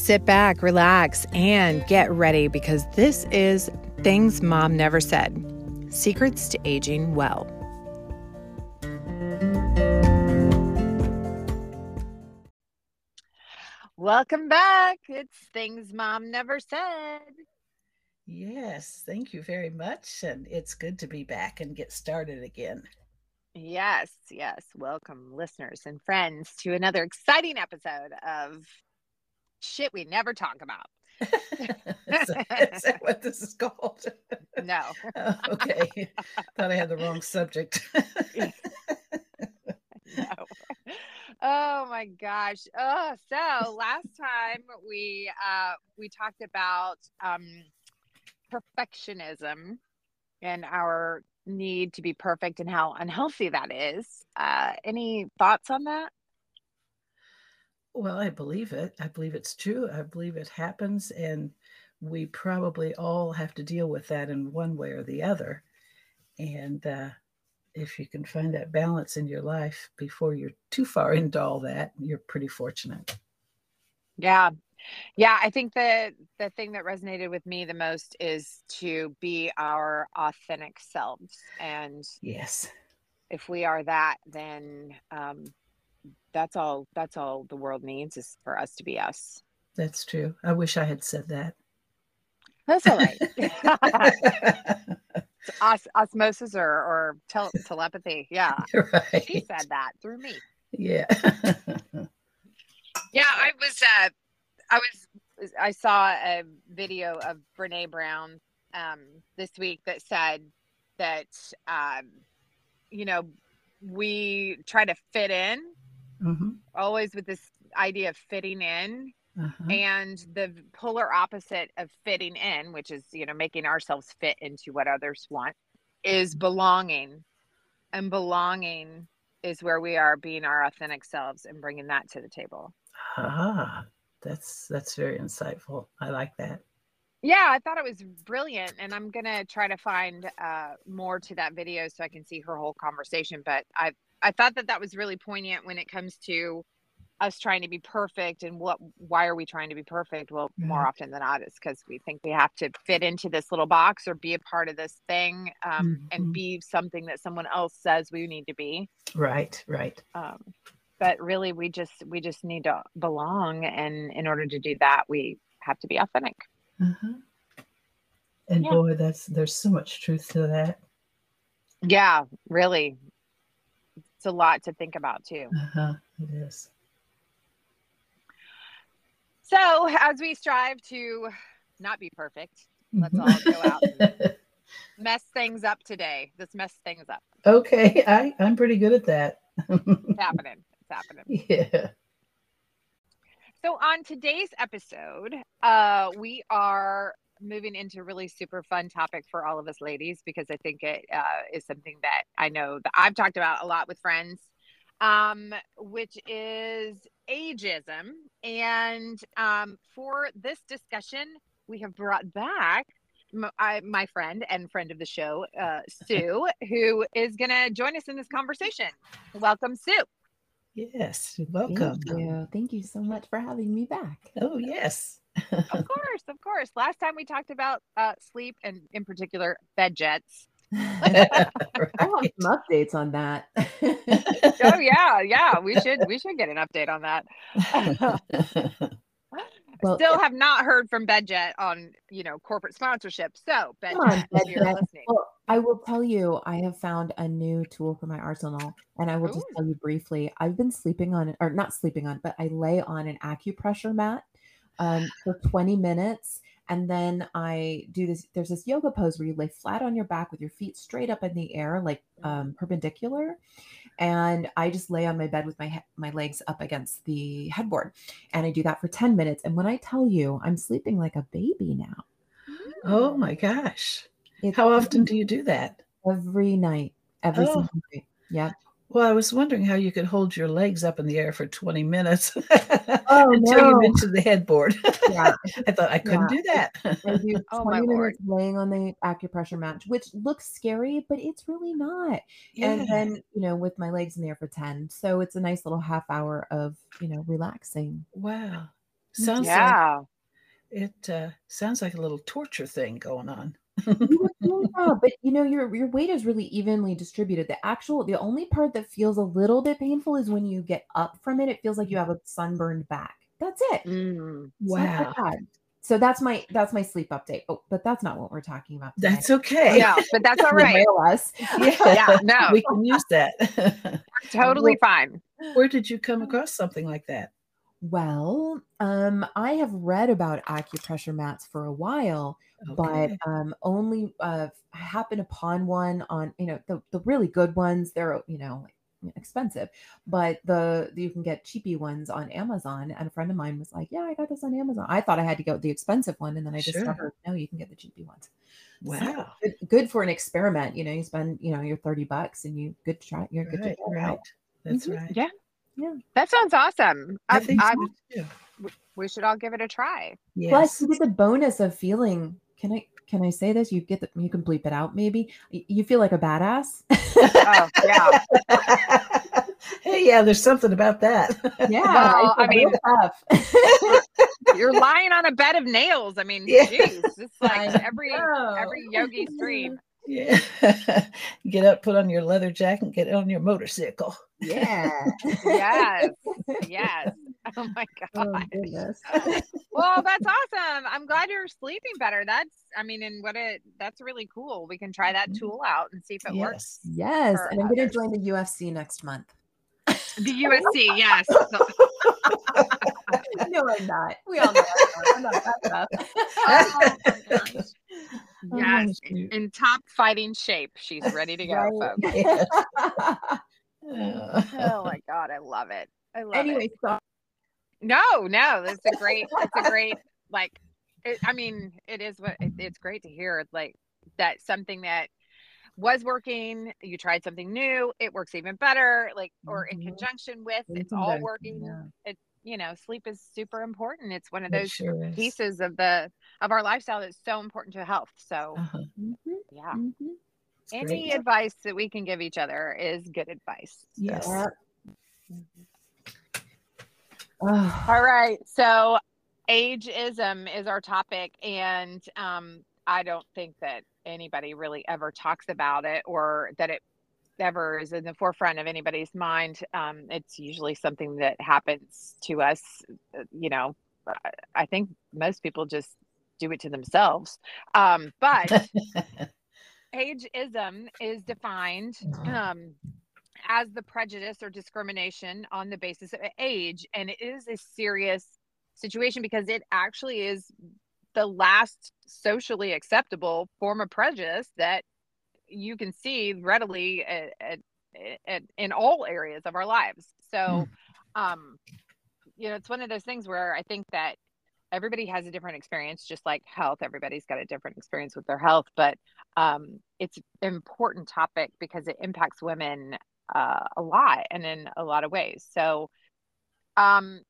Sit back, relax, and get ready because this is Things Mom Never Said Secrets to Aging Well. Welcome back. It's Things Mom Never Said. Yes, thank you very much. And it's good to be back and get started again. Yes, yes. Welcome, listeners and friends, to another exciting episode of Shit We Never Talk About. is, that, is, that what this is called? No. oh, okay. Thought I had the wrong subject. no. Oh my gosh. Oh, so last time we uh we talked about um perfectionism and our need to be perfect and how unhealthy that is. Uh any thoughts on that? Well, I believe it. I believe it's true. I believe it happens and we probably all have to deal with that in one way or the other. And uh if you can find that balance in your life before you're too far into all that, you're pretty fortunate. Yeah. Yeah, I think that the thing that resonated with me the most is to be our authentic selves. And yes, if we are that, then um, that's all. That's all the world needs is for us to be us. That's true. I wish I had said that. That's all right. os- osmosis or or tel- telepathy. Yeah, right. She said that through me. Yeah. yeah, I was. Uh, I was. I saw a video of Brene Brown um, this week that said that um, you know we try to fit in mm-hmm. always with this idea of fitting in uh-huh. And the polar opposite of fitting in, which is, you know, making ourselves fit into what others want, is belonging. And belonging is where we are being our authentic selves and bringing that to the table. Ah, that's that's very insightful. I like that. Yeah, I thought it was brilliant, and I'm gonna try to find uh, more to that video so I can see her whole conversation. But I I thought that that was really poignant when it comes to us trying to be perfect and what why are we trying to be perfect well yeah. more often than not it's because we think we have to fit into this little box or be a part of this thing um, mm-hmm. and be something that someone else says we need to be right right um, but really we just we just need to belong and in order to do that we have to be authentic uh-huh. and yeah. boy that's there's so much truth to that yeah really it's a lot to think about too uh-huh. it is so, as we strive to not be perfect, let's all go out and mess things up today. Let's mess things up. Okay, I I'm pretty good at that. it's happening. It's happening. Yeah. So on today's episode, uh, we are moving into a really super fun topic for all of us ladies because I think it uh, is something that I know that I've talked about a lot with friends um, which is ageism. And um, for this discussion, we have brought back my, I, my friend and friend of the show, uh, Sue, who is going to join us in this conversation. Welcome, Sue. Yes, welcome. Thank you. Thank you so much for having me back. Oh, yes. Of course, of course. Last time we talked about uh, sleep and, in particular, bed jets. right. I want some updates on that. oh yeah, yeah. We should we should get an update on that. well, Still have not heard from Bedjet on you know corporate sponsorship. So Bedjet, on, you're listening. Well, I will tell you, I have found a new tool for my arsenal, and I will Ooh. just tell you briefly. I've been sleeping on, or not sleeping on, but I lay on an acupressure mat um, for 20 minutes and then I do this. There's this yoga pose where you lay flat on your back with your feet straight up in the air, like um, perpendicular. And I just lay on my bed with my my legs up against the headboard, and I do that for ten minutes. And when I tell you, I'm sleeping like a baby now. Oh my gosh! It's How often do you do that? Every night. Every oh. single night. Yeah. Well, I was wondering how you could hold your legs up in the air for 20 minutes oh, until no. you mentioned the headboard. Yeah. I thought I couldn't yeah. do that. I do 20 oh, minutes Lord. laying on the acupressure mat, which looks scary, but it's really not. Yeah. And then, you know, with my legs in the air for 10. So it's a nice little half hour of, you know, relaxing. Wow. Sounds yeah. like it uh, sounds like a little torture thing going on. Yeah, but you know your your weight is really evenly distributed. The actual the only part that feels a little bit painful is when you get up from it. It feels like you have a sunburned back. That's it. Mm. It's that Wow. So that's my that's my sleep update. Oh, but that's not what we're talking about. today. That's okay. Yeah, but that's all right. Derail us. Yeah. Yeah, no. we can use that. Totally fine. Where did you come across something like that? Well, um, I have read about acupressure mats for a while, but Okay. um, only uh, happened upon one on you know the the really good ones. They're you know expensive, but the you can get cheapy ones on Amazon. And a friend of mine was like, "Yeah, I got this on Amazon." I thought I had to go with the expensive one, and then I Sure. discovered no, you can get the cheapy ones. So Wow. good, good for an experiment. You know, you spend you know your thirty bucks, and you good to try. You're good to Right, try it right. That's Mhm. right. Yeah. That sounds awesome. I I, think so too. we should all give it a try. Plus, Yes. you get the bonus of feeling. Can I can I say this? You get the you can bleep it out. Maybe you feel like a badass. Oh, yeah. hey, yeah, there's something about that. yeah, Well, I feel mean- tough. You're lying on a bed of nails. I mean, Yeah. geez, it's like every every yogi stream. yeah. get up, put on your leather jacket, get on your motorcycle. Yeah. Yes, yes. Oh my Oh god. goodness. Well, that's awesome. I'm glad you're sleeping better. That's, I mean, and what it that's really cool. We can try that Mhm. tool out and see if it works. Yes. Yes, and I'm going to join the UFC next month. The USC, yes. No, I'm not. We all know I'm not, that tough. oh my gosh. Oh, Yes, in top fighting shape. She's ready to go, Right. folks. Oh my god, I love it. I love anyway, it. so No, no, that's a great. it's a great. Like, it, I mean, it is what it, it's great to hear. Like that something that was working, you tried something new, it works even better. Like, or in Mhm. conjunction with, it's all working. yeah. It, you know, sleep is super important. It's one of those sure is. pieces of the of our lifestyle that's so important to health. So, Uh-huh. Mhm, yeah. mhm. It's Any great. advice that we can give each other is good advice. Yes. Yep. Oh, All right. So ageism is our topic. And um, I don't think that anybody really ever talks about it or that it ever is in the forefront of anybody's mind. Um, it's usually something that happens to us. uh, You know, I- I think most people just do it to themselves. Um, but ageism is defined um, as the prejudice or discrimination on the basis of age. And it is a serious situation because it actually is the last socially acceptable form of prejudice that you can see readily at, at, at, in all areas of our lives. So, um, you know, it's one of those things where I think that everybody has a different experience, just like health. Everybody's got a different experience with their health, but um, it's an important topic because it impacts women uh, a lot and in a lot of ways. So, um,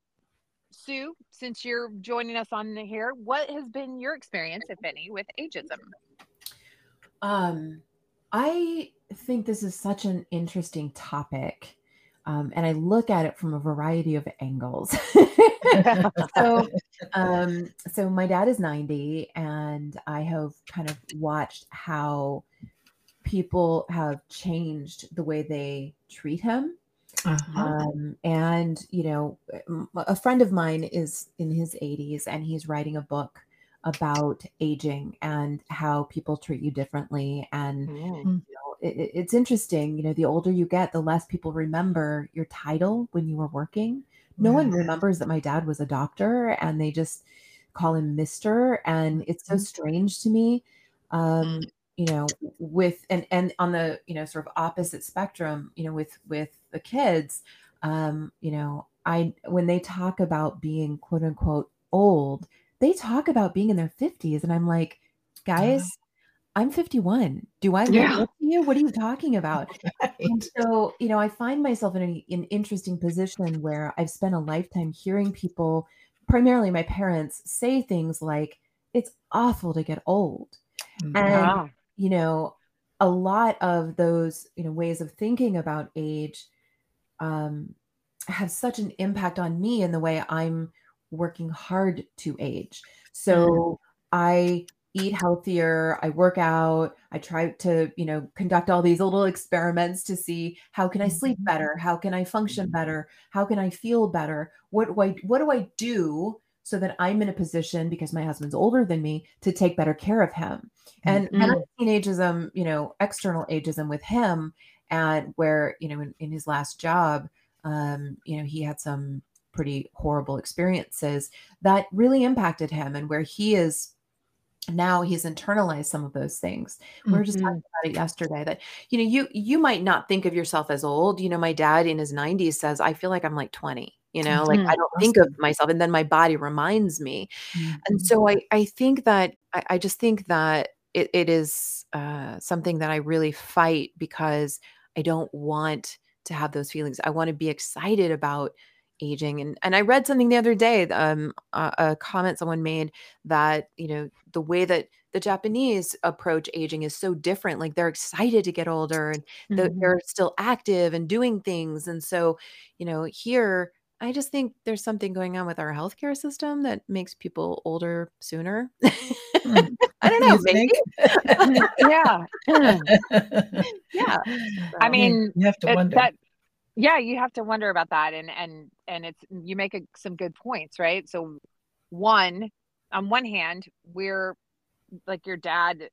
Sue, since you're joining us on here, what has been your experience, if any, with ageism? Um, I think this is such an interesting topic. Um, and I look at it from a variety of angles. so, um, so my dad is 90, and I have kind of watched how people have changed the way they treat him. Uh-huh. Um, and you know, a friend of mine is in his 80s and he's writing a book about aging and how people treat you differently. And you know, it, it- it's interesting. You know, the older you get, the less people remember your title when you were working. No one remembers that my dad was a doctor, and they just call him Mister. And it's so Mhm. strange to me. Um, you know with and and on the you know sort of opposite spectrum you know with with the kids um you know i when they talk about being quote unquote old they talk about being in their 50s and i'm like guys i'm 51 do i look Yeah. up to you what are you talking about and so you know i find myself in an, an interesting position where i've spent a lifetime hearing people primarily my parents say things like it's awful to get old Mhm. and you know a lot of those you know ways of thinking about age um have such an impact on me in the way i'm working hard to age. So mm-hmm. I eat healthier, I work out, I try to, you know, conduct all these little experiments to see how can I sleep mm-hmm. better? How can I function mm-hmm. better? How can I feel better? What do I what do I do so that I'm in a position because my husband's older than me to take better care of him. And mm-hmm. and ageism, you know, external ageism with him and where, you know, in, in his last job, um, you know, he had some pretty horrible experiences that really impacted him and where he is now he's internalized some of those things. We were just talking mm-hmm. about it yesterday that you know you you might not think of yourself as old. You know, my dad in his 90s says I feel like I'm like 20 you know like mm-hmm. i don't think of myself and then my body reminds me mm-hmm. and so i i think that i, I just think that it, it is uh, something that i really fight because i don't want to have those feelings i want to be excited about aging and and i read something the other day um a, a comment someone made that you know the way that the japanese approach aging is so different like they're excited to get older and mm-hmm. they're still active and doing things and so you know here I just think there's something going on with our healthcare system that makes people older sooner. Hmm. I don't know, maybe. yeah. yeah. I mean, you have to wonder. That, yeah, you have to wonder about that and and and it's you make a, some good points, right? So one on one hand, we're like your dad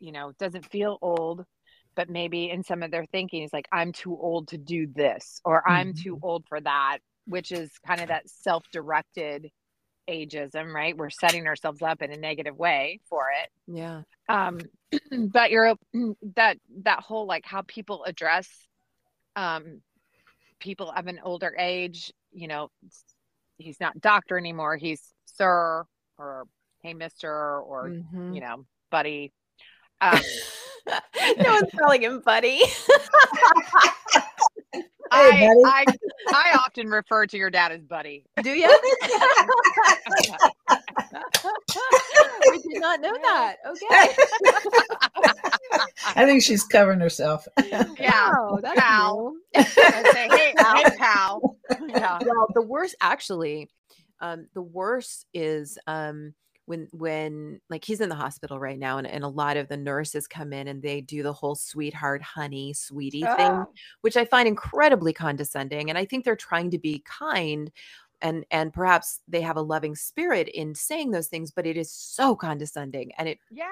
you know, doesn't feel old but maybe in some of their thinking is like i'm too old to do this or mm-hmm. i'm too mm-hmm. old for that which is kind of that self-directed ageism right we're setting ourselves up in a negative way for it yeah um but you're that that whole like how people address um people of an older age you know he's not doctor anymore he's sir or hey mister or mm-hmm. you know buddy um no one's calling him buddy. I, hey, I I often refer to your dad as buddy. Do you? we did not know that. Okay. I think she's covering herself. Yeah, oh, that's pal. say, hey, hey, pal. Yeah. Well, the worst actually, um, the worst is um when when like he's in the hospital right now and, and a lot of the nurses come in and they do the whole sweetheart honey sweetie oh. thing which i find incredibly condescending and i think they're trying to be kind and and perhaps they have a loving spirit in saying those things but it is so condescending and it yeah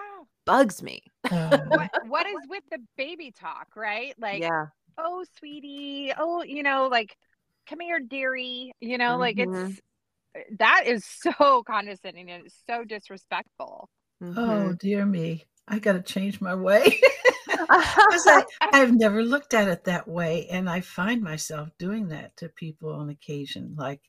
bugs me what, what is with the baby talk right like yeah oh sweetie oh you know like come here dearie you know mm-hmm. like it's that is so condescending and it's so disrespectful. Oh, mm-hmm. Oh dear me. I got to change my way. I, I've never looked at it that way. And I find myself doing that to people on occasion, like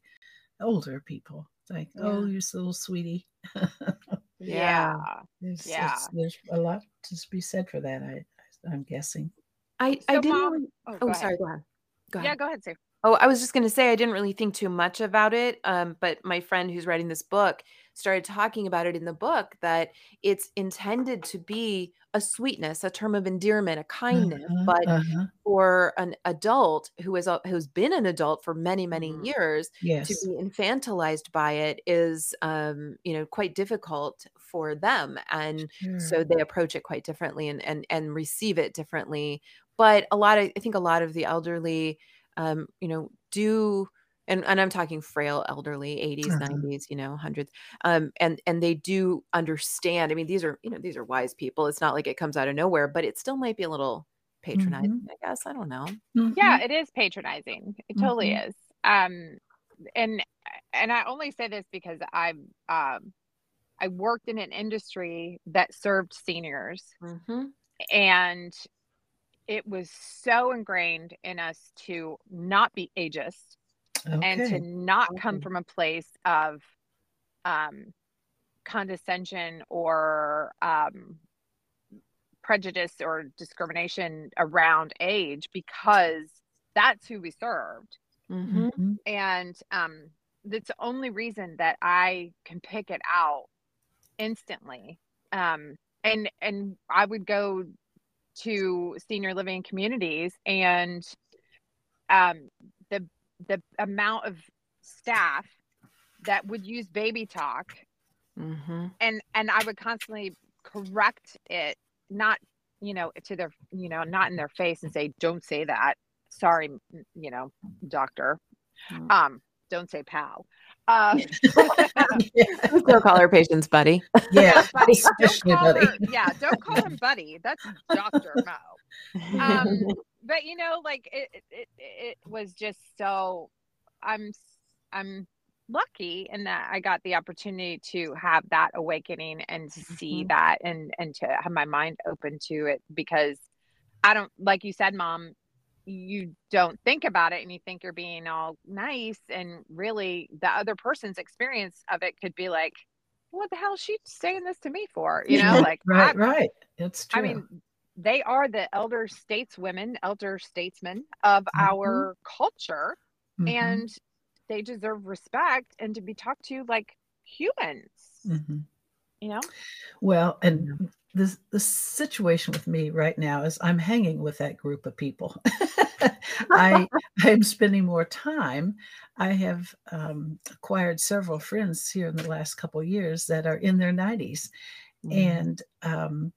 older people. Like, oh, yeah. oh, you little sweetie. yeah. There's, yeah. there's a lot to be said for that, I, I'm guessing. I, so I didn't. Mom, oh, oh sorry. Go ahead. Go ahead. Yeah, go ahead, Sue. Oh, I was just going to say I didn't really think too much about it, um, but my friend who's writing this book started talking about it in the book that it's intended to be a sweetness, a term of endearment, a kindness, uh-huh, but uh-huh. for an adult who is a, who's been an adult for many many mm-hmm. years yes. to be infantilized by it is um, you know quite difficult for them, and sure. so they approach it quite differently and and and receive it differently. But a lot of I think a lot of the elderly um, you know, do and, and I'm talking frail elderly 80s, uh-huh. 90s, you know, hundreds. Um, and and they do understand. I mean, these are, you know, these are wise people. It's not like it comes out of nowhere, but it still might be a little patronizing, mm-hmm. I guess. I don't know. Mm-hmm. Yeah, it is patronizing. It totally mm-hmm. is. Um and and I only say this because I've um I worked in an industry that served seniors. Mm-hmm. And it was so ingrained in us to not be ageist okay. and to not okay. come from a place of um, condescension or um, prejudice or discrimination around age because that's who we served. Mm-hmm. mm-hmm. And um, that's the only reason that I can pick it out instantly. Um, and and I would go to senior living communities and um, the the amount of staff that would use baby talk Mm-hmm. and and I would constantly correct it, not you know to their you know not in their face and say don't say that. Sorry, you know, doctor. Mm. Um, don't say pal. Uh, Still call her patients buddy. yeah, buddy. especially Don't call buddy. her, yeah, don't call him buddy. That's Doctor Mo. Um, but you know, like it, it, it, it was just so. I'm I'm lucky in that I got the opportunity to have that awakening and to see Mhm. that and and to have my mind open to it because I don't like you said, mom. You don't think about it and you think you're being all nice, and really the other person's experience of it could be like, "What the hell is she saying this to me for?" You know, like I- right, right. It's true. I mean, they are the elder stateswomen, elder statesmen of Mhm. our culture, Mhm, and they deserve respect and to be talked to like humans. mhm. You know, Well, and the the situation with me right now is I'm hanging with that group of people. I I'm spending more time. I have um, acquired several friends here in the last couple of years that are in their 90s, Mm-hmm. and um,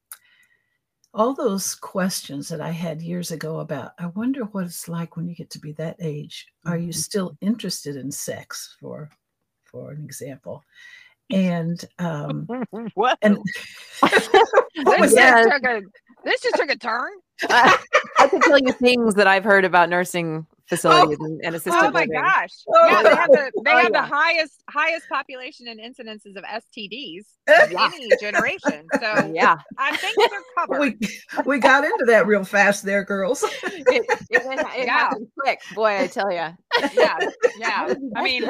all those questions that I had years ago about I wonder what it's like when you get to be that age. Are you Mhm. still interested in sex? For for an example, and um, what? and this, was just that? took a this just took a turn. I, I could tell you things that I've heard about nursing facilities oh, and, and assisted Oh my living. gosh! Oh, yeah, they have the they Oh, have yeah. the highest highest population and incidences of STDs of any generation. So Yeah, I think they're covered. we we got into that real fast there, girls. it, it, went, it Yeah. happened quick, boy. I tell you. yeah, yeah. I mean,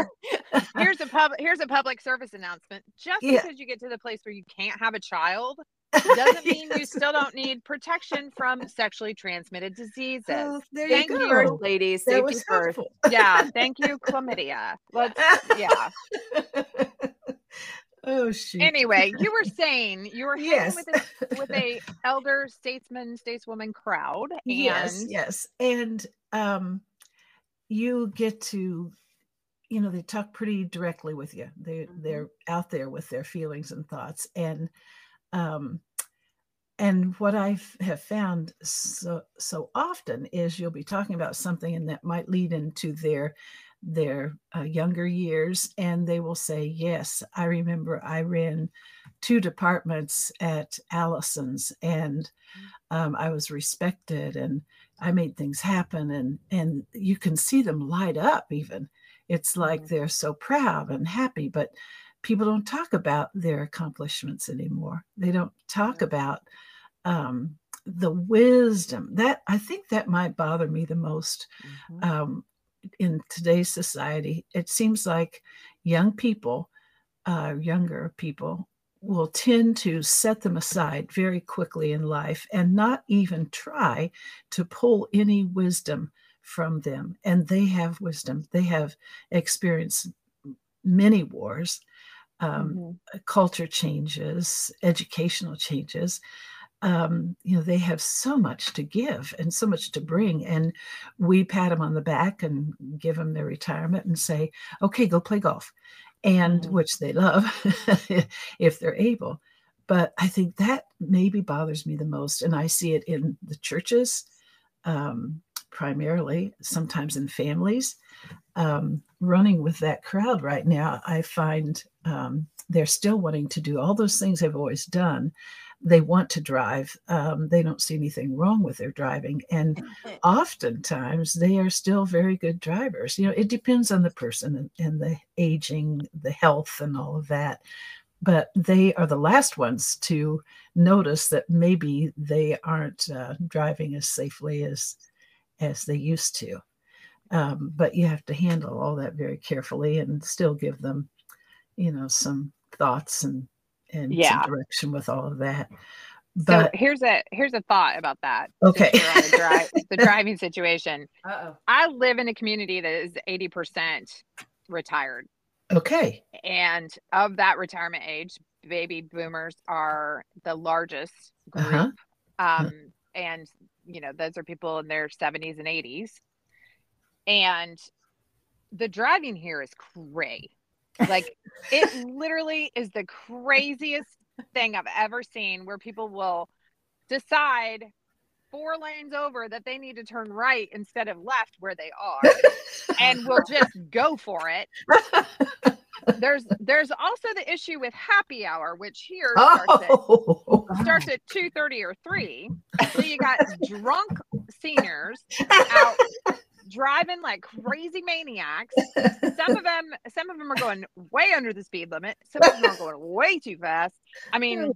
here's a pub here's a public service announcement just Yeah. because you get to the place where you can't have a child doesn't mean you still don't need protection from sexually transmitted diseases Oh, there Thank you you. ladies, That safety was first. yeah thank you chlamydia let's yeah oh shoot. anyway you were saying you were Yes. with a with a elder statesman stateswoman crowd and yes, yes, and um, you get to, you know, they talk pretty directly with you. They Mhm. they're out there with their feelings and thoughts, and um, and what I have found so so often is you'll be talking about something and that might lead into their their uh, younger years and they will say yes i remember i ran two departments at allison's and um, i was respected and i made things happen and and you can see them light up even it's like Mhm. they're so proud and happy but people don't talk about their accomplishments anymore. They don't talk about um, the wisdom. That i think that might bother me the most Mhm. um, in today's society. It seems like young people uh, younger people will tend to set them aside very quickly in life and not even try to pull any wisdom from them. And they have wisdom. They have experienced many wars um, Mhm. culture changes, educational changes. Um, you know, they have so much to give and so much to bring. And we pat them on the back and give them their retirement and say, okay, go play golf. And Mhm. which they love if they're able. But I think that maybe bothers me the most. And I see it in the churches um, primarily, sometimes in families. Um, running with that crowd right now, I find um, they're still wanting to do all those things they've always done. They want to drive. Um, they don't see anything wrong with their driving. And oftentimes they are still very good drivers. You know, it depends on the person and, and the aging, the health, and all of that. But they are the last ones to notice that maybe they aren't uh, driving as safely as as they used to. Um, but you have to handle all that very carefully and still give them, you know, some thoughts and and Yeah. some direction with all of that. so But here's a here's a thought about that Okay. we're the, dri- the driving situation Uh-oh. i live in a community that is 80% retired okay, and of that retirement age baby boomers are the largest group Uh-huh. um and you know those are people in their 70s and 80s and the driving here is cray Like it literally is the craziest thing I've ever seen where people will decide four lanes over that they need to turn right instead of left where they are and will just go for it. There's there's also the issue with happy hour, which here starts at Oh, starts at 2:30 or 3. So you got drunk seniors out driving like crazy maniacs. Some of them some of them are going way under the speed limit. Some of them are going way too fast. I mean,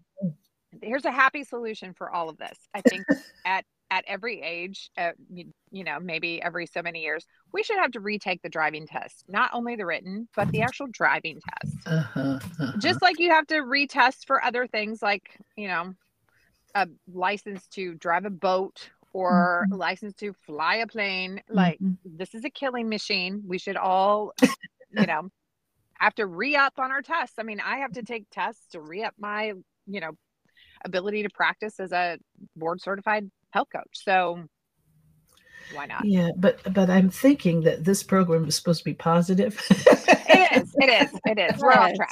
here's a happy solution for all of this. I think at at every age, uh, you, you know, maybe every so many years, we should have to retake the driving test, not only the written, but the actual driving test uh-huh, uh-huh. just like you have to retest for other things like you know a license to drive a boat or Mhm. license to fly a plane like Mhm. this is a killing machine we should all you know have to re-up on our tests i mean i have to take tests to re-up my you know ability to practice as a board certified health coach so why not yeah, but but I'm thinking that this program is supposed to be positive. it is it is it is we're off track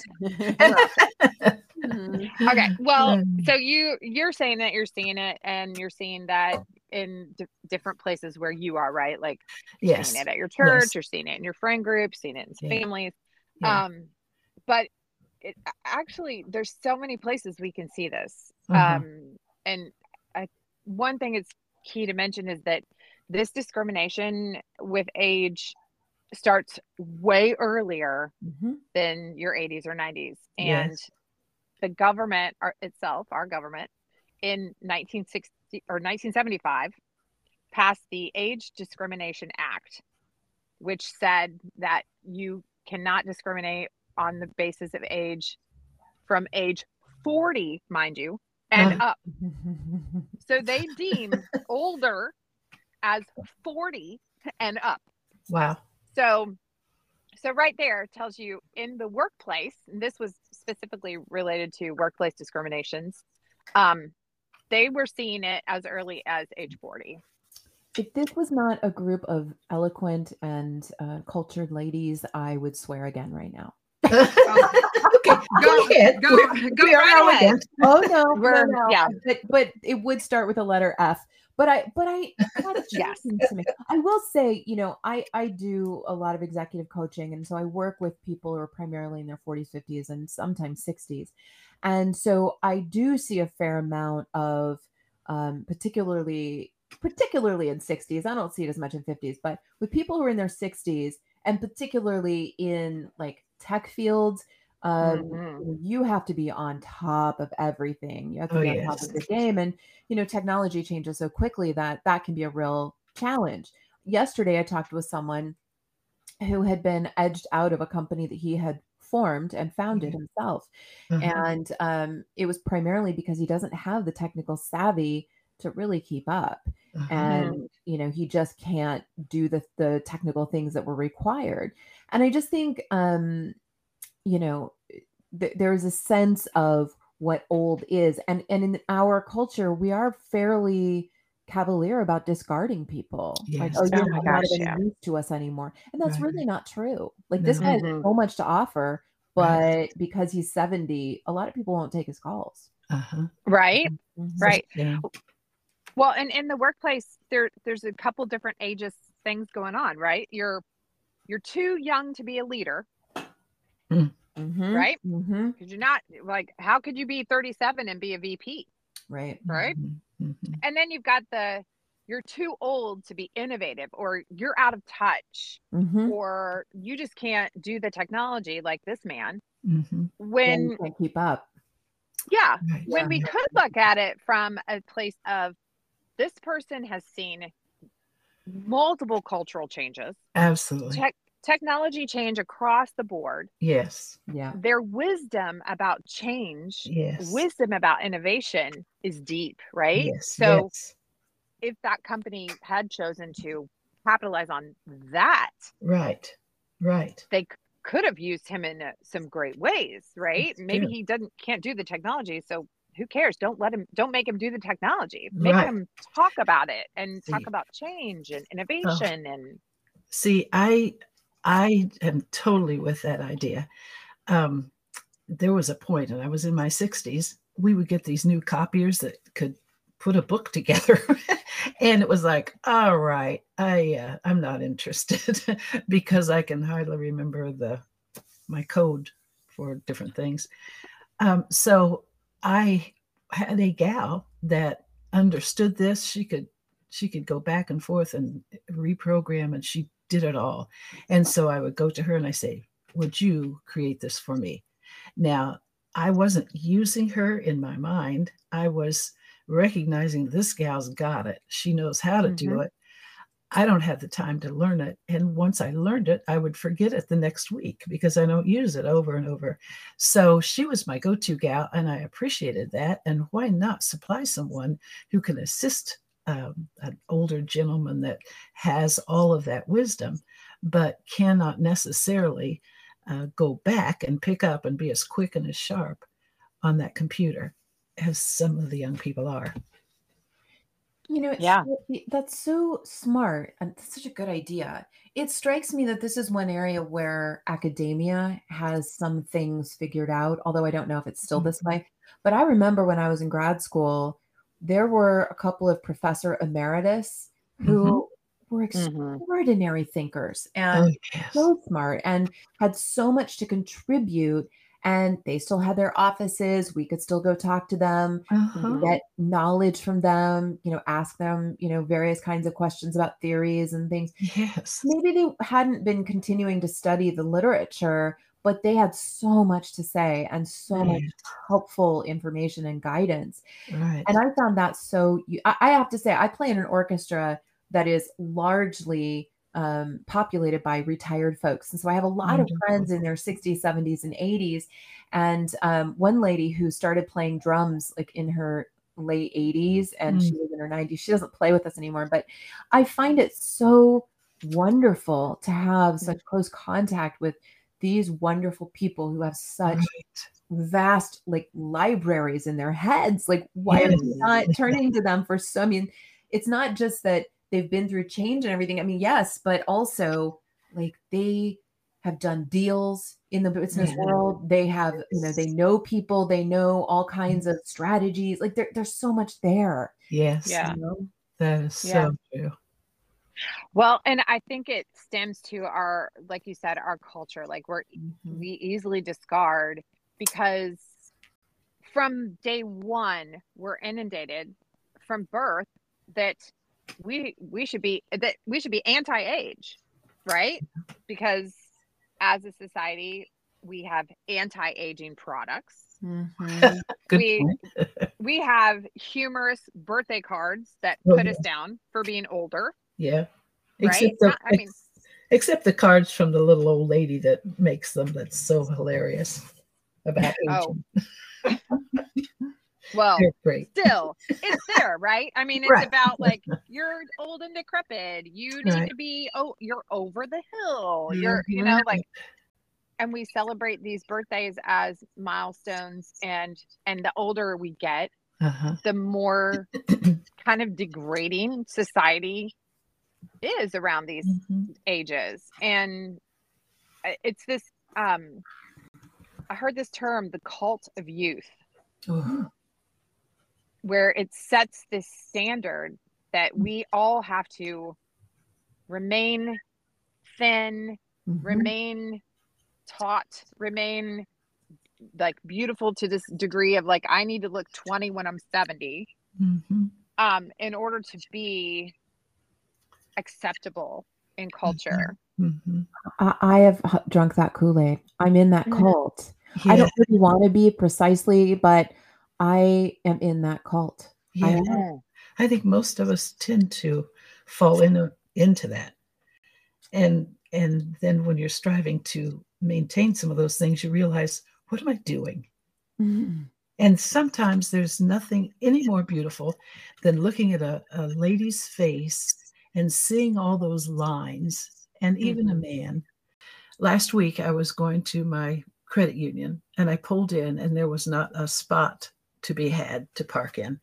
We're off track. Mhm. okay well so you you're saying that you're seeing it and you're seeing that in d- different places where you are right like yes. seeing it at your church Yes. you're seeing it in your friend group seeing it in Yeah. families Yeah. um but it actually there's so many places we can see this Uh-huh. um and I, one thing it's key to mention is that this discrimination with age starts way earlier Mhm. than your 80s or 90s and Yes. the government our, itself our government in 1960 or 1975 passed the age discrimination act which said that you cannot discriminate on the basis of age from age 40 mind you and Uh. up so they deem older as 40 and up Wow. so so right there tells you in the workplace, and this was specifically related to workplace discriminations. Um, they were seeing it as early as age 40. If this was not a group of eloquent and uh, cultured ladies, I would swear again right now. okay, go ahead. go- go right ahead. Oh no, no, We're- no. yeah. But but it would start with a letter F. But I but I Yes. to me. I will say, you know, I I do a lot of executive coaching, and so I work with people who are primarily in their 40s, 50s, and sometimes 60s. And so I do see a fair amount of um, particularly particularly in 60s. I don't see it as much in 50s, but with people who are in their 60s and particularly in like tech fields, um, Mhm. you have to be on top of everything. You have to Oh, be on top of the game, and you know technology changes so quickly that that can be a real challenge. Yesterday, I talked with someone who had been edged out of a company that he had formed and founded himself, Uh-huh. and um, it was primarily because he doesn't have the technical savvy to really keep up Uh-huh. and you know he just can't do the the technical things that were required and i just think um you know th- there's a sense of what old is and and in our culture we are fairly cavalier about discarding people Yes. oh Oh you're my not, not gosh, yeah. use to us anymore and that's Right. really not true like this guy has Mhm. so much to offer but Right. because he's 70 a lot of people won't take his calls Uh-huh. Right? Mhm. Right. Yeah. Well, and in the workplace, there there's a couple different ages things going on, right? You're you're too young to be a leader, Mhm. right? Mm-hmm. Because you're not like how could you be 37 and be a VP? right Right. Mhm. Mhm. And then you've got the you're too old to be innovative or you're out of touch Mhm. or you just can't do the technology like this man. Mhm. Yeah, When you can't keep up yeah, Right. when we could look at it from a place of this person has seen multiple cultural changes, Absolutely. tech, technology change across the board, Yes. yeah their wisdom about change, Yes. wisdom about innovation is deep, right? Yes. So yes. if that company had chosen to capitalize on that, Right. Right. they could have used him in uh, some great ways, right? That's Maybe true. he doesn't can't do the technology, so who cares? Don't let him. Don't make him do the technology. Make Right. him talk about it and talk about change and innovation and See, I I am totally with that idea. um, there was a point, and I was in my 60s, we would get these new copiers that could put a book together. and it was like, all right, I uh, I'm not interested because I can hardly remember the my code for different things. Um, so I had a gal that understood this. She could she could go back and forth and reprogram, and she did it all. And so I would go to her and I say, "Would you create this for me?" Now I wasn't using her in my mind. I was recognizing this gal's got it. She knows how to mm-hmm. do it. I don't have the time to learn it. And once I learned it, I would forget it the next week because I don't use it over and over. So she was my go to gal, and I appreciated that. And why not supply someone who can assist um, an older gentleman that has all of that wisdom, but cannot necessarily uh, go back and pick up and be as quick and as sharp on that computer as some of the young people are? You know, yeah, that's so smart and that's such a good idea. It strikes me that this is one area where academia has some things figured out, although I don't know if it's still this mm-hmm. way. But I remember when I was in grad school, there were a couple of professor emeritus who mm-hmm. were mm-hmm. extraordinary mm-hmm. thinkers and oh, so smart and had so much to contribute and they still had their offices we could still go talk to them uh-huh. get knowledge from them you know ask them you know various kinds of questions about theories and things yes maybe they hadn't been continuing to study the literature but they had so much to say and so right. much helpful information and guidance right. and i found that so i have to say i play in an orchestra that is largely um, populated by retired folks. And so I have a lot of friends in their 60s, 70s, and 80s. And um, one lady who started playing drums like in her late 80s and mm. she was in her 90s. She doesn't play with us anymore, but I find it so wonderful to have mm. such close contact with these wonderful people who have such right. vast like libraries in their heads. Like, why yes. are we not turning to them for so? I mean, it's not just that they've been through change and everything. I mean, yes, but also like they have done deals in the business yeah. world. They have, you know, they know people, they know all kinds mm-hmm. of strategies. Like there, there's so much there. Yes. Yeah. You know? That is yeah. so true. Well, and I think it stems to our, like you said, our culture. Like we're, mm-hmm. we easily discard because from day one, we're inundated from birth that we we should be that we should be anti-age, right? Because as a society, we have anti-aging products. Mm-hmm. we we have humorous birthday cards that oh, put yeah. us down for being older. Yeah. Right? Except the, Not, I mean, except the cards from the little old lady that makes them. That's so hilarious about aging. Oh. Well, still, it's there, right? I mean, it's right. about like you're old and decrepit. You need right. to be oh, you're over the hill. You're, you know, like and we celebrate these birthdays as milestones and and the older we get, uh-huh. the more kind of degrading society is around these mm-hmm. ages. And it's this um I heard this term, the cult of youth. Where it sets this standard that we all have to remain thin, mm-hmm. remain taut, remain like beautiful to this degree of like I need to look 20 when I'm 70 mm-hmm. um, in order to be acceptable in culture. Mm-hmm. I, I, have drunk that Kool Aid. I'm in that mm-hmm. cult. Yeah. I don't really want to be precisely, but I am in that cult. Yeah. I, I think most of us tend to fall into into that. And and then when you're striving to maintain some of those things, you realize, what am I doing? Mm-hmm. And sometimes there's nothing any more beautiful than looking at a, a lady's face and seeing all those lines, and even mm-hmm. a man. Last week, I was going to my credit union and I pulled in, and there was not a spot to be had to park in.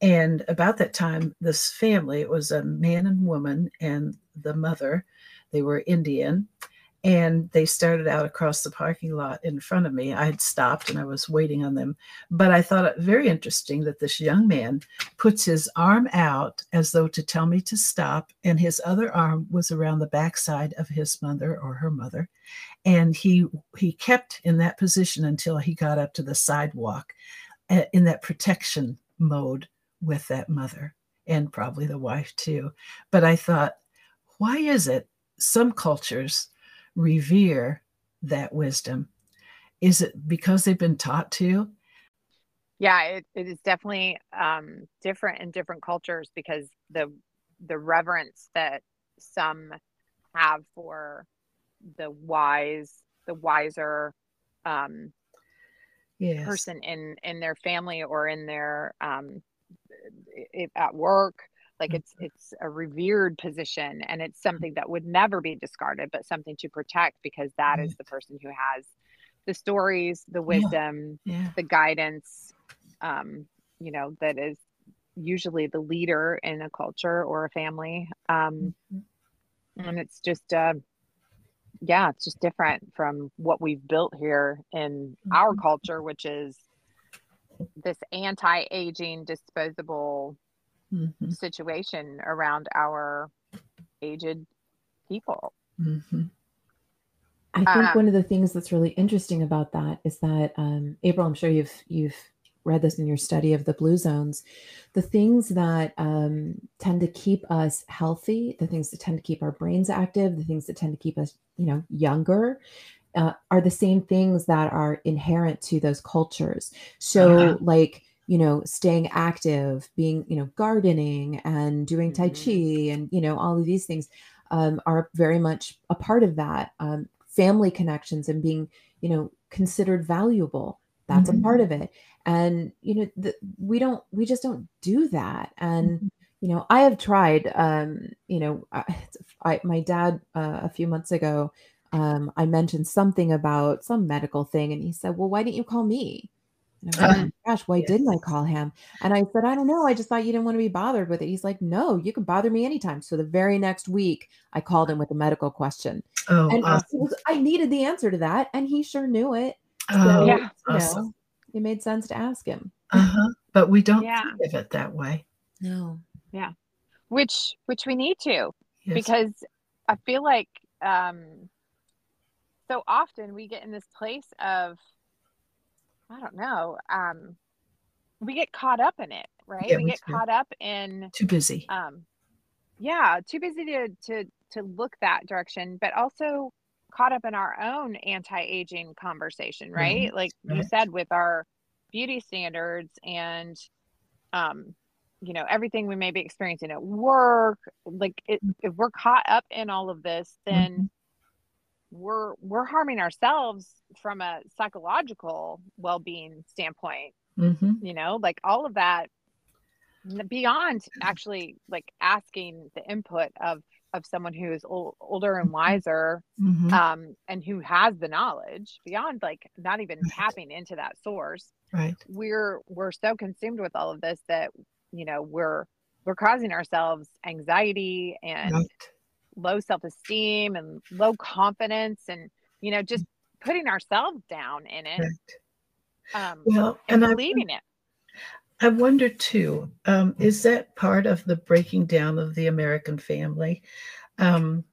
And about that time, this family, it was a man and woman and the mother, they were Indian. And they started out across the parking lot in front of me. I had stopped and I was waiting on them. But I thought it very interesting that this young man puts his arm out as though to tell me to stop, and his other arm was around the backside of his mother or her mother. And he he kept in that position until he got up to the sidewalk uh, in that protection mode with that mother and probably the wife too. But I thought, why is it some cultures revere that wisdom? Is it because they've been taught to? Yeah, it, it is definitely um, different in different cultures because the the reverence that some have for the wise, the wiser um, yes. person in in their family or in their um, at work like it's mm-hmm. it's a revered position and it's something that would never be discarded but something to protect because that is the person who has the stories the wisdom yeah. Yeah. the guidance um you know that is usually the leader in a culture or a family um mm-hmm. and it's just uh yeah it's just different from what we've built here in mm-hmm. our culture which is this anti-aging disposable mm-hmm. situation around our aged people. Mm-hmm. I think um, one of the things that's really interesting about that is that um, April, I'm sure you've you've read this in your study of the blue zones. The things that um, tend to keep us healthy, the things that tend to keep our brains active, the things that tend to keep us, you know, younger, uh, are the same things that are inherent to those cultures. So, uh-huh. like you know, staying active, being, you know, gardening and doing Tai mm-hmm. Chi and, you know, all of these things um, are very much a part of that. Um, family connections and being, you know, considered valuable. That's mm-hmm. a part mm-hmm. of it. And, you know, the, we don't, we just don't do that. And, mm-hmm. you know, I have tried, um, you know, I, I my dad uh, a few months ago, um, I mentioned something about some medical thing, and he said, "Well, why didn't you call me?" And I was like, oh gosh, why yes. didn't I call him? And I said, I don't know. I just thought you didn't want to be bothered with it. He's like, no, you can bother me anytime. So the very next week, I called him with a medical question. Oh, and awesome. was, I needed the answer to that. And he sure knew it. Oh, so, yeah. Awesome. Know, it made sense to ask him. Uh-huh. But we don't yeah. think of it that way. No. Yeah. Which, which we need to, yes. because I feel like um, so often we get in this place of, I don't know. Um, we get caught up in it, right? Yeah, we get caught up in too busy. Um, yeah, too busy to to to look that direction, but also caught up in our own anti-aging conversation, right? Mm-hmm. Like right. you said, with our beauty standards and um you know everything we may be experiencing at work like it, if we're caught up in all of this then mm-hmm we're we're harming ourselves from a psychological well-being standpoint mm-hmm. you know like all of that beyond actually like asking the input of of someone who is old, older and mm-hmm. wiser mm-hmm. um and who has the knowledge beyond like not even right. tapping into that source right we're we're so consumed with all of this that you know we're we're causing ourselves anxiety and right low self-esteem and low confidence and you know just putting ourselves down in it right. um, well and, and believing I, it. I wonder too um, is that part of the breaking down of the american family? Um,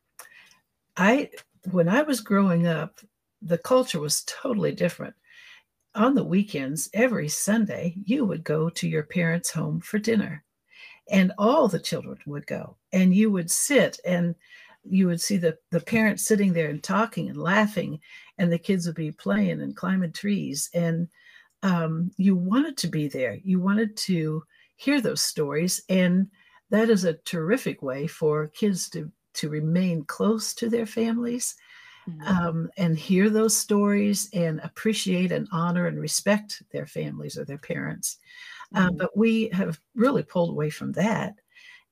i when i was growing up the culture was totally different. On the weekends every sunday you would go to your parents home for dinner and all the children would go. And you would sit and you would see the, the parents sitting there and talking and laughing and the kids would be playing and climbing trees. And um, you wanted to be there. You wanted to hear those stories. And that is a terrific way for kids to to remain close to their families mm-hmm. um, and hear those stories and appreciate and honor and respect their families or their parents uh, mm-hmm. but we have really pulled away from that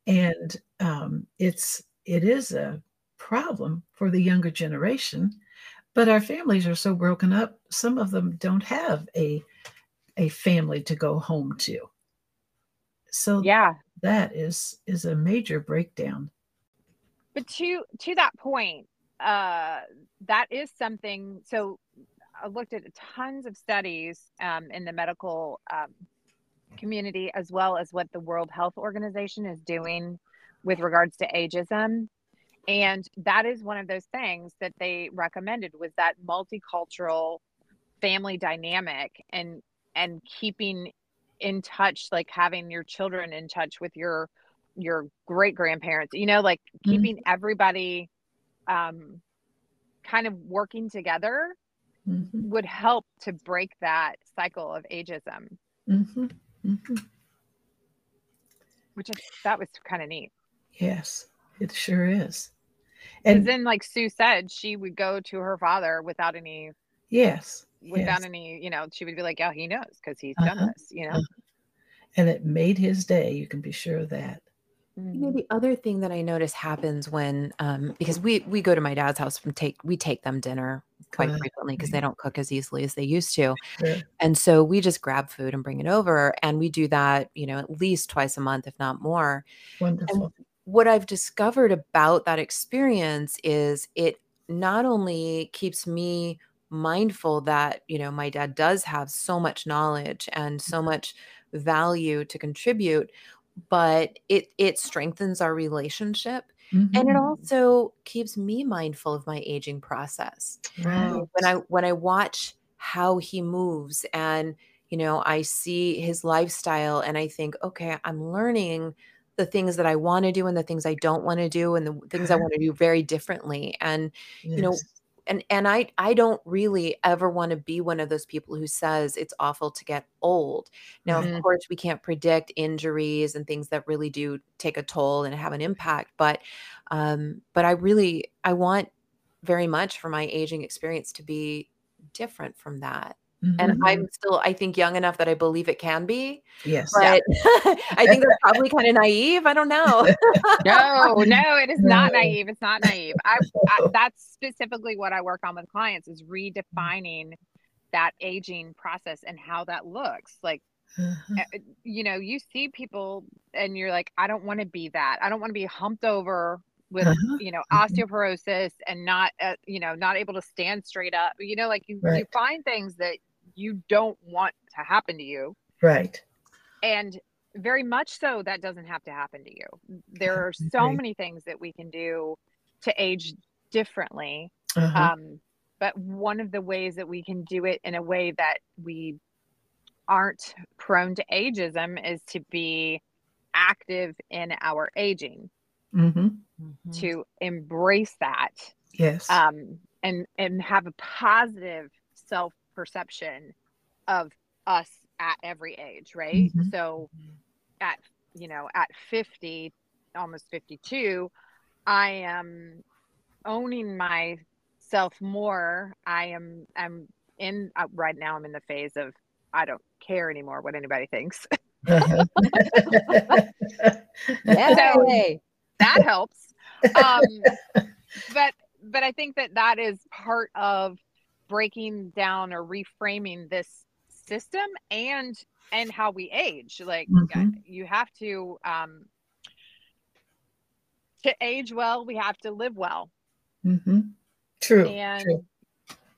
and um, it's it is a problem for the younger generation but our families are so broken up some of them don't have a a family to go home to so yeah that is is a major breakdown but to to that point uh that is something. So I looked at tons of studies um, in the medical um, community, as well as what the World Health Organization is doing with regards to ageism. And that is one of those things that they recommended was that multicultural family dynamic and and keeping in touch like having your children in touch with your your great grandparents you know like mm-hmm. keeping everybody um kind of working together mm-hmm. would help to break that cycle of ageism mm-hmm. Mm-hmm. which is, that was kind of neat yes it sure is and then like sue said she would go to her father without any yes without yes. any you know she would be like yeah he knows because he's uh-huh. done this you know uh-huh. and it made his day you can be sure of that you know, mm-hmm. the other thing that I notice happens when, um, because we we go to my dad's house from take we take them dinner quite frequently because they don't cook as easily as they used to, sure. and so we just grab food and bring it over, and we do that, you know, at least twice a month, if not more. Wonderful. And what I've discovered about that experience is it not only keeps me mindful that you know my dad does have so much knowledge and so mm-hmm. much value to contribute but it it strengthens our relationship mm-hmm. and it mm-hmm. also keeps me mindful of my aging process right. when i when i watch how he moves and you know i see his lifestyle and i think okay i'm learning the things that i want to do and the things i don't want to do and the things i want to do very differently and yes. you know and and i i don't really ever want to be one of those people who says it's awful to get old now mm-hmm. of course we can't predict injuries and things that really do take a toll and have an impact but um but i really i want very much for my aging experience to be different from that Mm-hmm. And I'm still, I think, young enough that I believe it can be. Yes. But yeah. I think that's probably kind of naive. I don't know. no, no, it is not naive. It's not naive. I, I, that's specifically what I work on with clients is redefining that aging process and how that looks. Like, uh-huh. you know, you see people and you're like, I don't want to be that. I don't want to be humped over with uh-huh. you know mm-hmm. osteoporosis and not uh, you know not able to stand straight up you know like you, right. you find things that you don't want to happen to you. Right. And very much so, that doesn't have to happen to you. There are so many things that we can do to age differently. Uh-huh. Um, but one of the ways that we can do it in a way that we aren't prone to ageism is to be active in our aging mm-hmm. mm-hmm. to embrace that yes um and and have a positive self perception of us at every age, right? Mm-hmm. So at you know, at 50, almost 52, I am owning myself more. I am I'm in uh, right now I'm in the phase of I don't care anymore what anybody thinks. yeah. So that helps. Um, but but I think that that is part of breaking down or reframing this system and and how we age like mm-hmm. you have to um to age well we have to live well mm-hmm. true and true.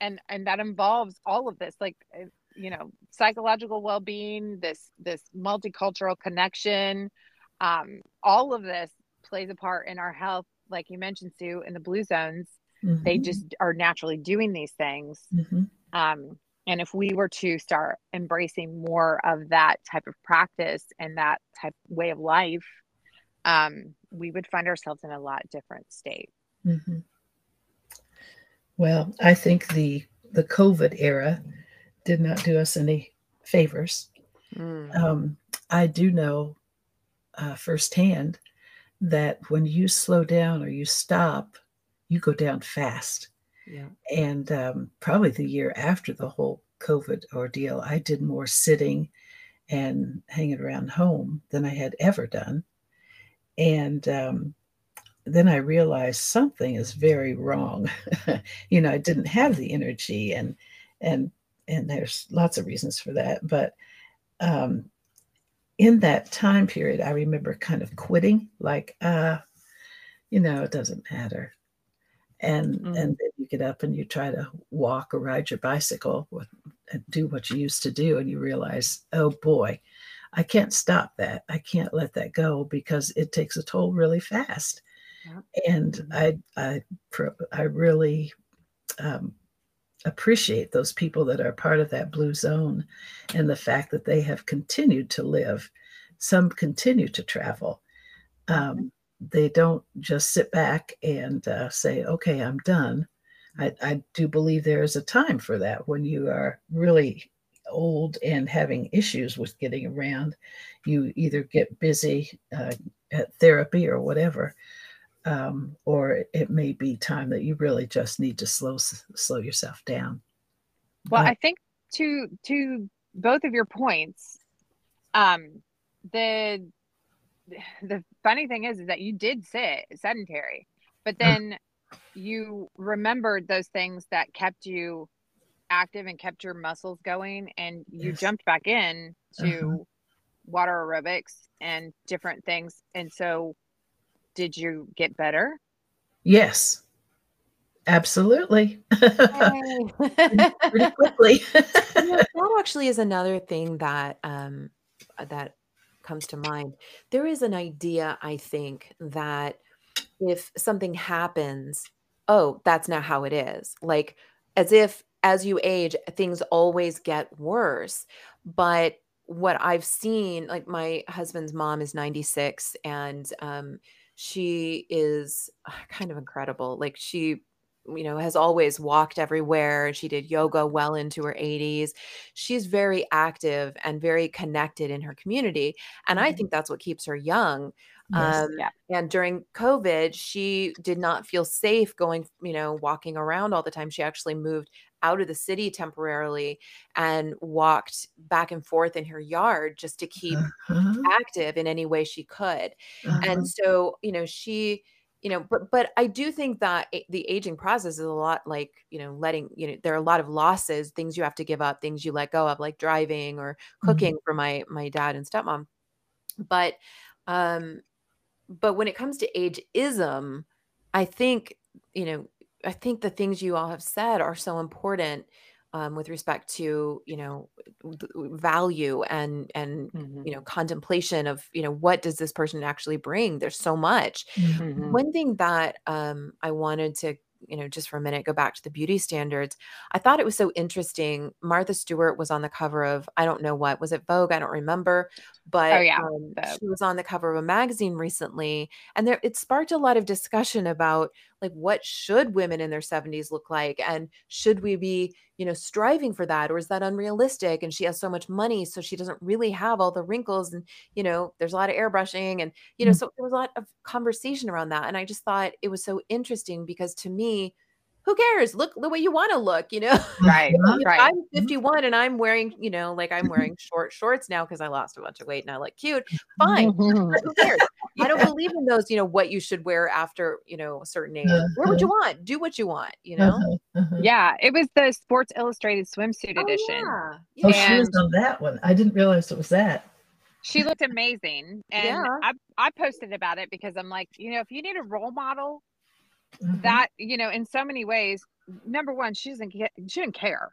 and and that involves all of this like uh, you know psychological well-being this this multicultural connection um all of this plays a part in our health like you mentioned sue in the blue zones Mm-hmm. They just are naturally doing these things. Mm-hmm. Um, and if we were to start embracing more of that type of practice and that type way of life, um, we would find ourselves in a lot different state. Mm-hmm. Well, I think the the COVID era did not do us any favors. Mm. Um, I do know uh, firsthand that when you slow down or you stop you go down fast. Yeah. And um, probably the year after the whole COVID ordeal, I did more sitting and hanging around home than I had ever done. And um, then I realized something is very wrong. you know, I didn't have the energy, and and and there's lots of reasons for that. But um, in that time period, I remember kind of quitting, like, uh, you know, it doesn't matter and Mm-hmm. and then you get up and you try to walk or ride your bicycle with, and do what you used to do and you realize oh boy i can't stop that i can't let that go because it takes a toll really fast Yep. and Mm-hmm. i i i really um, appreciate those people that are part of that blue zone and the fact that they have continued to live some continue to travel um, they don't just sit back and uh, say okay i'm done. I, I do believe there is a time for that when you are really old and having issues with getting around. You either get busy uh, at therapy or whatever um, or it may be time that you really just need to slow slow yourself down. Well, But- I think to to both of your points, um, the the funny thing is, is that you did sit sedentary, but then you remembered those things that kept you active and kept your muscles going, and you Yes. jumped back in to Uh-huh. water aerobics and different things. And so, did you get better? yes absolutely Yay. pretty quickly You know, that actually is another thing that um that comes to mind. There is an idea, I think, that if something happens, oh, that's not how it is. Like as if as you age, things always get worse. But what I've seen, like my husband's mom is 96 and um she is uh, kind of incredible. Like she you know has always walked everywhere she did yoga well into her 80s she's very active and very connected in her community and i Mhm. think that's what keeps her young Yes. um, Yeah. and during covid she did not feel safe going you know walking around all the time she actually moved out of the city temporarily and walked back and forth in her yard just to keep Uh-huh, active in any way she could uh-huh. and so you know she you know but but i do think that the aging process is a lot like you know letting you know there are a lot of losses things you have to give up things you let go of like driving or Mhm. cooking for my my dad and stepmom but um but when it comes to ageism i think you know i think the things you all have said are so important um, with respect to you know value and and you know contemplation of you know what does this person actually bring? There's so much. Mhm. one thing that um, I wanted to, you know, just for a minute, go back to the beauty standards. I thought it was so interesting. Martha Stewart was on the cover of, I don't know what, was it Vogue? I don't remember. But yeah, um, she was on the cover of a magazine recently. And there it sparked a lot of discussion about like what should women in their 70s look like? And should we be, you know, striving for that? Or is that unrealistic? And she has so much money, so she doesn't really have all the wrinkles. And, you know, there's a lot of airbrushing and you know, Mm. so there was a lot of conversation around that. And I just thought it was so interesting because to me, who cares? Look the way you want to look, you know? Right. Uh-huh. Right. I'm 51 and I'm wearing, you know, like I'm wearing short shorts now because I lost a bunch of weight and I look cute. Fine. Who cares? I don't believe in those, you know, what you should wear after, you know, a certain age. Wear what you want. Do what you want, you know? Uh-huh, uh-huh. Yeah, it was the Sports Illustrated swimsuit Oh, edition. yeah. Oh, Yeah. she was on that one. I didn't realize it was that. She looked amazing, and Yeah. I I posted about it because I'm like, you know, if you need a role model, Mhm. that you know, in so many ways, number one, she doesn't get, she didn't care.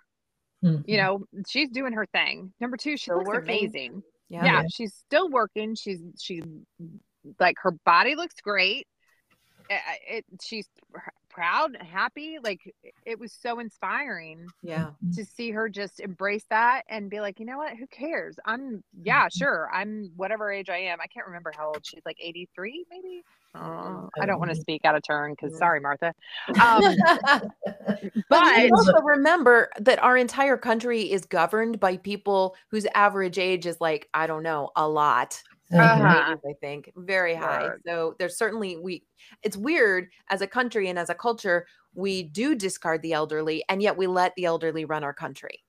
Mhm. You know, she's doing her thing. Number two, she Still looks working. amazing. Yeah. Yeah. she's still working. She's she's like her body looks great. It, she's pr- proud, happy. Like it was so inspiring. Yeah. to see her just embrace that and be like, you know what? Who cares? I'm yeah, sure. I'm whatever age I am. I can't remember how old she's like 83, maybe. Uh, I don't want to speak out of turn because sorry, Martha. Um, But but also remember that our entire country is governed by people whose average age is like, I don't know, a lot. Uh-huh. 80s, I think, very high. Word. So there's certainly we it's weird as a country and as a culture, we do discard the elderly and yet we let the elderly run our country.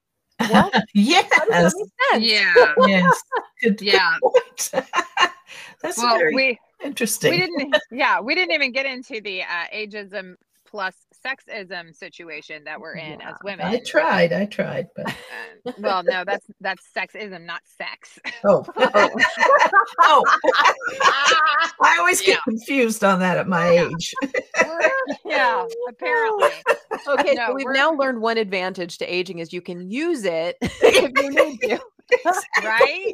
Well, yes. How does that make sense? yeah, yes. Good, good yeah. point. That's Well, very we interesting. we didn't yeah we didn't even get into the uh, ageism plus sexism situation that we're in Yeah. as women. I tried, I tried, but Uh, well, no, that's that's sexism, not sex. oh, oh, I always get Yeah. confused on that at my Yeah. age. Yeah, apparently. Okay, No, so we've now learned one advantage to aging is you can use it if you need to. Right?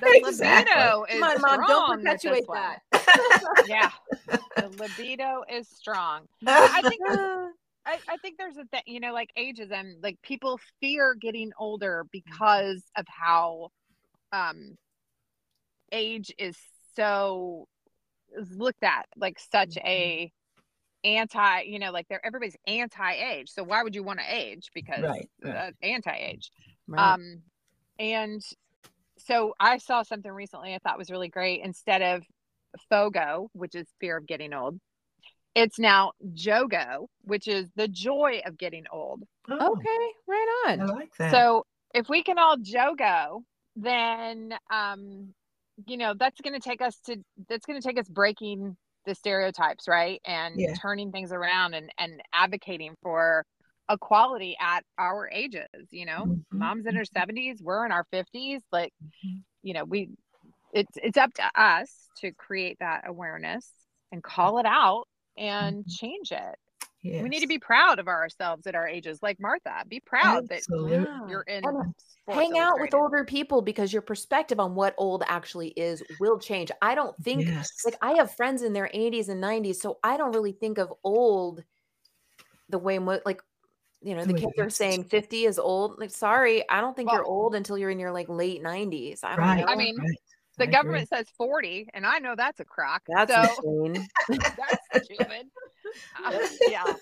The Exactly. libido is Come on, mom, strong don't perpetuate that. Yeah, the libido is strong. I think I, I think there's a thing, you know, like ageism, like people fear getting older because of how um age is so is looked at like such a anti, you know, like they're everybody's anti-age. So why would you want to age? Because Right, right. uh, anti-age. right. Um, and so I saw something recently I thought was really great. Instead of FOGO, which is fear of getting old, it's now JOGO, which is the joy of getting old. Oh, okay, right on. I like that. So if we can all JOGO, then um, you know that's going to take us to that's going to take us breaking the stereotypes, right, and Yeah. turning things around and and advocating for equality at our ages. You know, Mhm, mom's in her 70s we're in our 50s like Mhm. you know we it's it's up to us to create that awareness and call it out and Mhm. change it yes. we need to be proud of ourselves at our ages like martha be proud Absolutely. that you're in And Sports Hang out with older people because your perspective on what old actually is will change. I don't think Yes. like I have friends in their 80s and 90s, so I don't really think of old the way mo- like you know the kids are saying 50 is old. Like, sorry, I don't think you're old until you're in your like late 90s. I don't Right. know. I mean, right. the I agree. government says 40 and i know that's a crock that's so insane. that's stupid Uh, yeah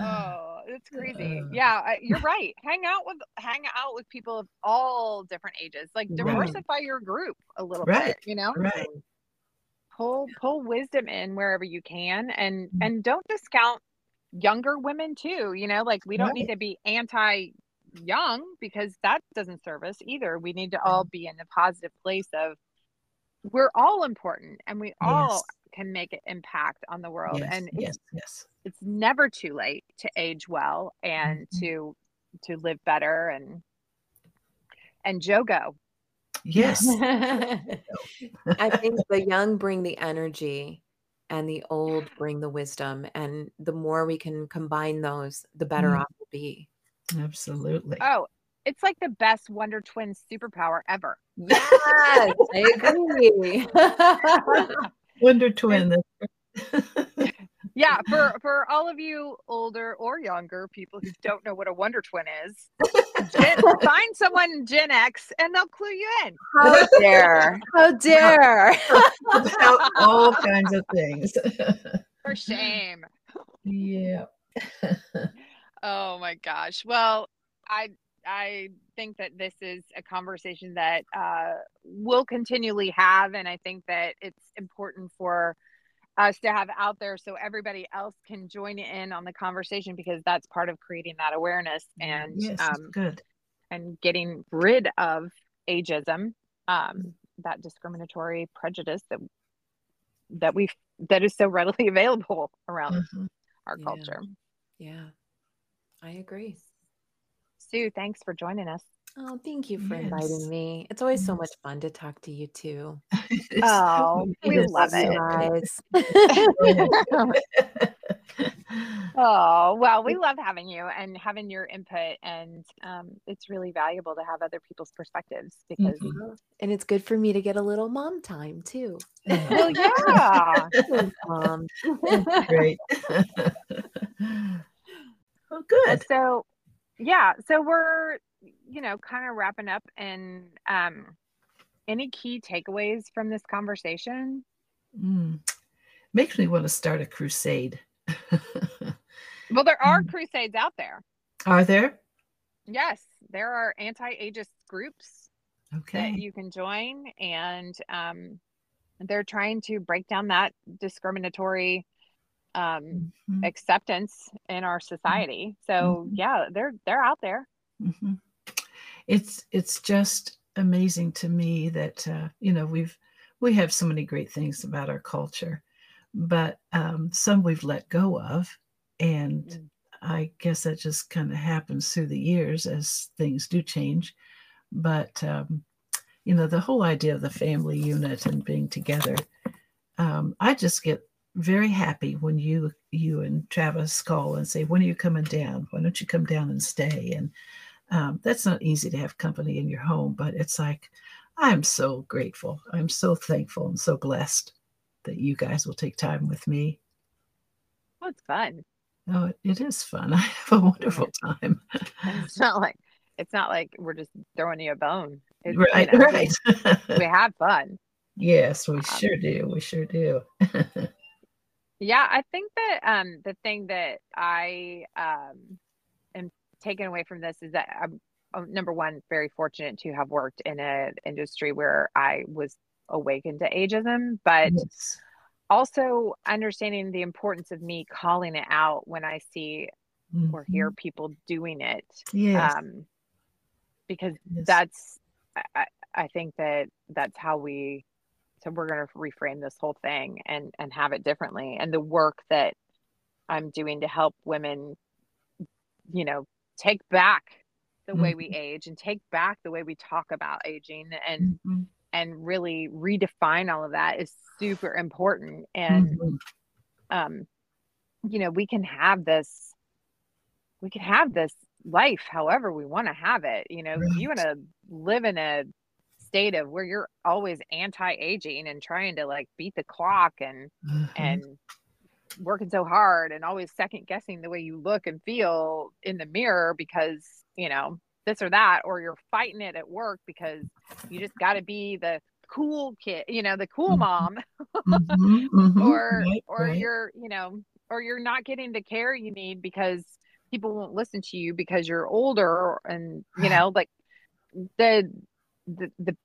oh it's crazy Uh. yeah you're right hang out with hang out with people of all different ages like Right. diversify your group a little Right. bit you know Right. pull pull wisdom in wherever you can and Mm. and don't discount younger women too you know like we don't need to be anti young because that doesn't serve us either we need to all be in a positive place of we're all important and we all Yes. can make an impact on the world Yes. and it's, yes. Yes. it's never too late to age well and Mhm. to to live better and and jogo Yes. I think the young bring the energy and the old bring the wisdom. And the more we can combine those, the better Mm. off we'll be. Absolutely. oh it's like the best wonder twin superpower ever Yes, I agree. Wonder Twin. that's- Yeah, for for all of you older or younger people who don't know what a wonder twin is, Gen, find someone Gen X and they'll clue you in. How dare. How dare. about all kinds of things. For shame. yeah. Oh my gosh. Well, I I think that this is a conversation that uh, we'll continually have, and I think that it's important for us to have out there so everybody else can join in on the conversation because that's part of creating that awareness and yes. um, good. and getting rid of ageism, um, that discriminatory prejudice that that we that is so readily available around Mhm. our Yeah. culture. Yeah, I agree. Sue, thanks for joining us. Oh, thank you for Yes. inviting me. It's always so Yes. much fun to talk to you too. It's Oh, we it is love so it. good. oh well, we love having you and having your input, and um, it's really valuable to have other people's perspectives because. Mhm. and it's good for me to get a little mom time too. Well, yeah. Thanks, Mom. Great. oh, good. So, yeah. So we're, you know, kind of wrapping up. And um, any key takeaways from this conversation? Mm. Makes me want to start a crusade. Well, there are Mm. crusades out there. Are there? Yes, there are anti-ageist groups that Okay. you can join, and um, they're trying to break down that discriminatory um, Mhm, acceptance in our society. So, Mhm. yeah, they're they're out there. mhm. It's it's just amazing to me that uh, you know we've we have so many great things about our culture, but um, some we've let go of, And Mm. I guess that just kind of happens through the years as things do change. But, um, you know, the whole idea of the family unit and being together, um, I just get very happy when you you and Travis call and say, "When are you coming down? Why don't you come down and stay?" And um, that's not easy to have company in your home, but it's like I'm so grateful. I'm so thankful and so blessed that you guys will take time with me. Well, it's fun. Oh, it, it is fun. I have a wonderful time. It's not like it's not like we're just throwing you a bone. It's, right, you know, right. We have fun. yes, we Um, sure do. We sure do. Yeah, I think that um the thing that I um am taking away from this is that I'm uh, number one very fortunate to have worked in an industry where I was awakened to ageism, but yes. also understanding the importance of me calling it out when I see or hear people doing it. Yes. Um because yes. that's I, I- I think that that's how we so we're going to reframe this whole thing and and have it differently and the work that i'm doing to help women you know take back the way we age and take back the way we talk about aging and Mhm. and really redefine all of that is super important and Mhm. um you know we can have this we can have this life however we want to have it you know if you want to live in a state of where you're always anti-aging and trying to like beat the clock and Mhm. and working so hard and always second guessing the way you look and feel in the mirror because you know this or that or you're fighting it at work because you just got to be the cool kid you know the cool Mhm. mom Mhm, mhm. or Right, or right. you're you know or you're not getting the care you need because people won't listen to you because you're older and you know like the the, the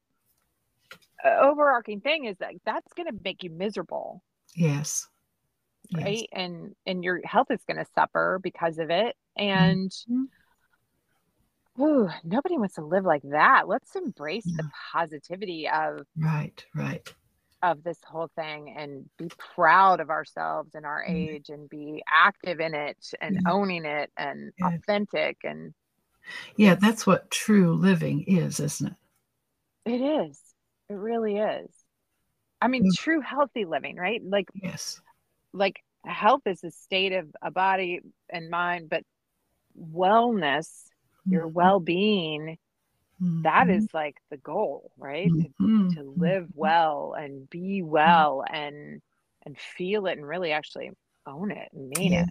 uh, overarching thing is that that's going to make you miserable Yes. Yes. right and and your health is going to suffer because of it and Mhm. ooh, nobody wants to live like that let's embrace the positivity of Right, right. of this whole thing and be proud of ourselves and our Yeah. age and be active in it and Yeah. owning it and Yeah. authentic and Yeah, that's what true living is, isn't it? it is it really is i mean Mm. true healthy living right like Yes. Like health is a state of a body and mind but wellness your Mhm. well-being that Mhm. is like the goal right to, Mhm. to live well and be well and and feel it and really actually own it and mean Yeah. it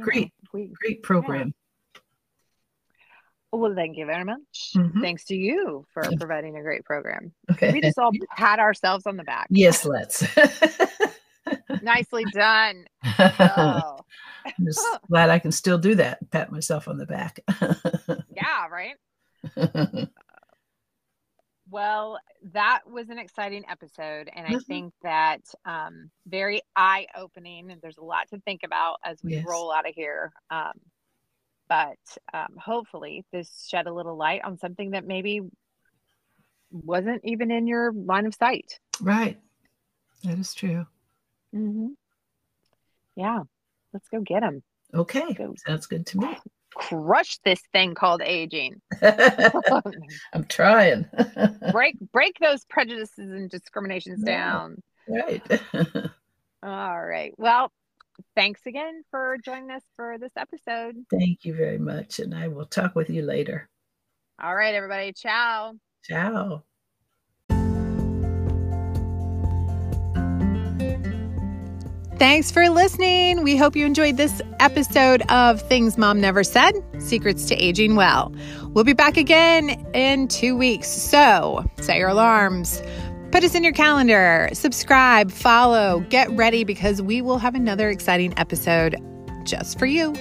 Great. we Great program. well thank you very much Mhm. thanks to you for providing a great program Okay. we just all pat ourselves on the back yes, let's. nicely done I'm just glad I can still do that. Pat myself on the back. yeah right Well, that was an exciting episode, and I Mhm. think that um, very eye opening. And there's a lot to think about as we Yes. roll out of here. Um, but um, hopefully, this shed a little light on something that maybe wasn't even in your line of sight. right. That is true. Mm-hmm. Yeah, let's go get them. Okay. Go. Sounds good to me. Crush this thing called aging. I'm trying. break break those prejudices and discriminations Yeah. down. right. All right. Well, thanks again for joining us for this episode. Thank you very much. And I will talk with you later. All right, everybody. Ciao. Ciao. Thanks for listening. We hope you enjoyed this episode of Things Mom Never Said Secrets to Aging Well. We'll be back again in two weeks. So set your alarms, put us in your calendar, subscribe, follow, get ready because we will have another exciting episode just for you.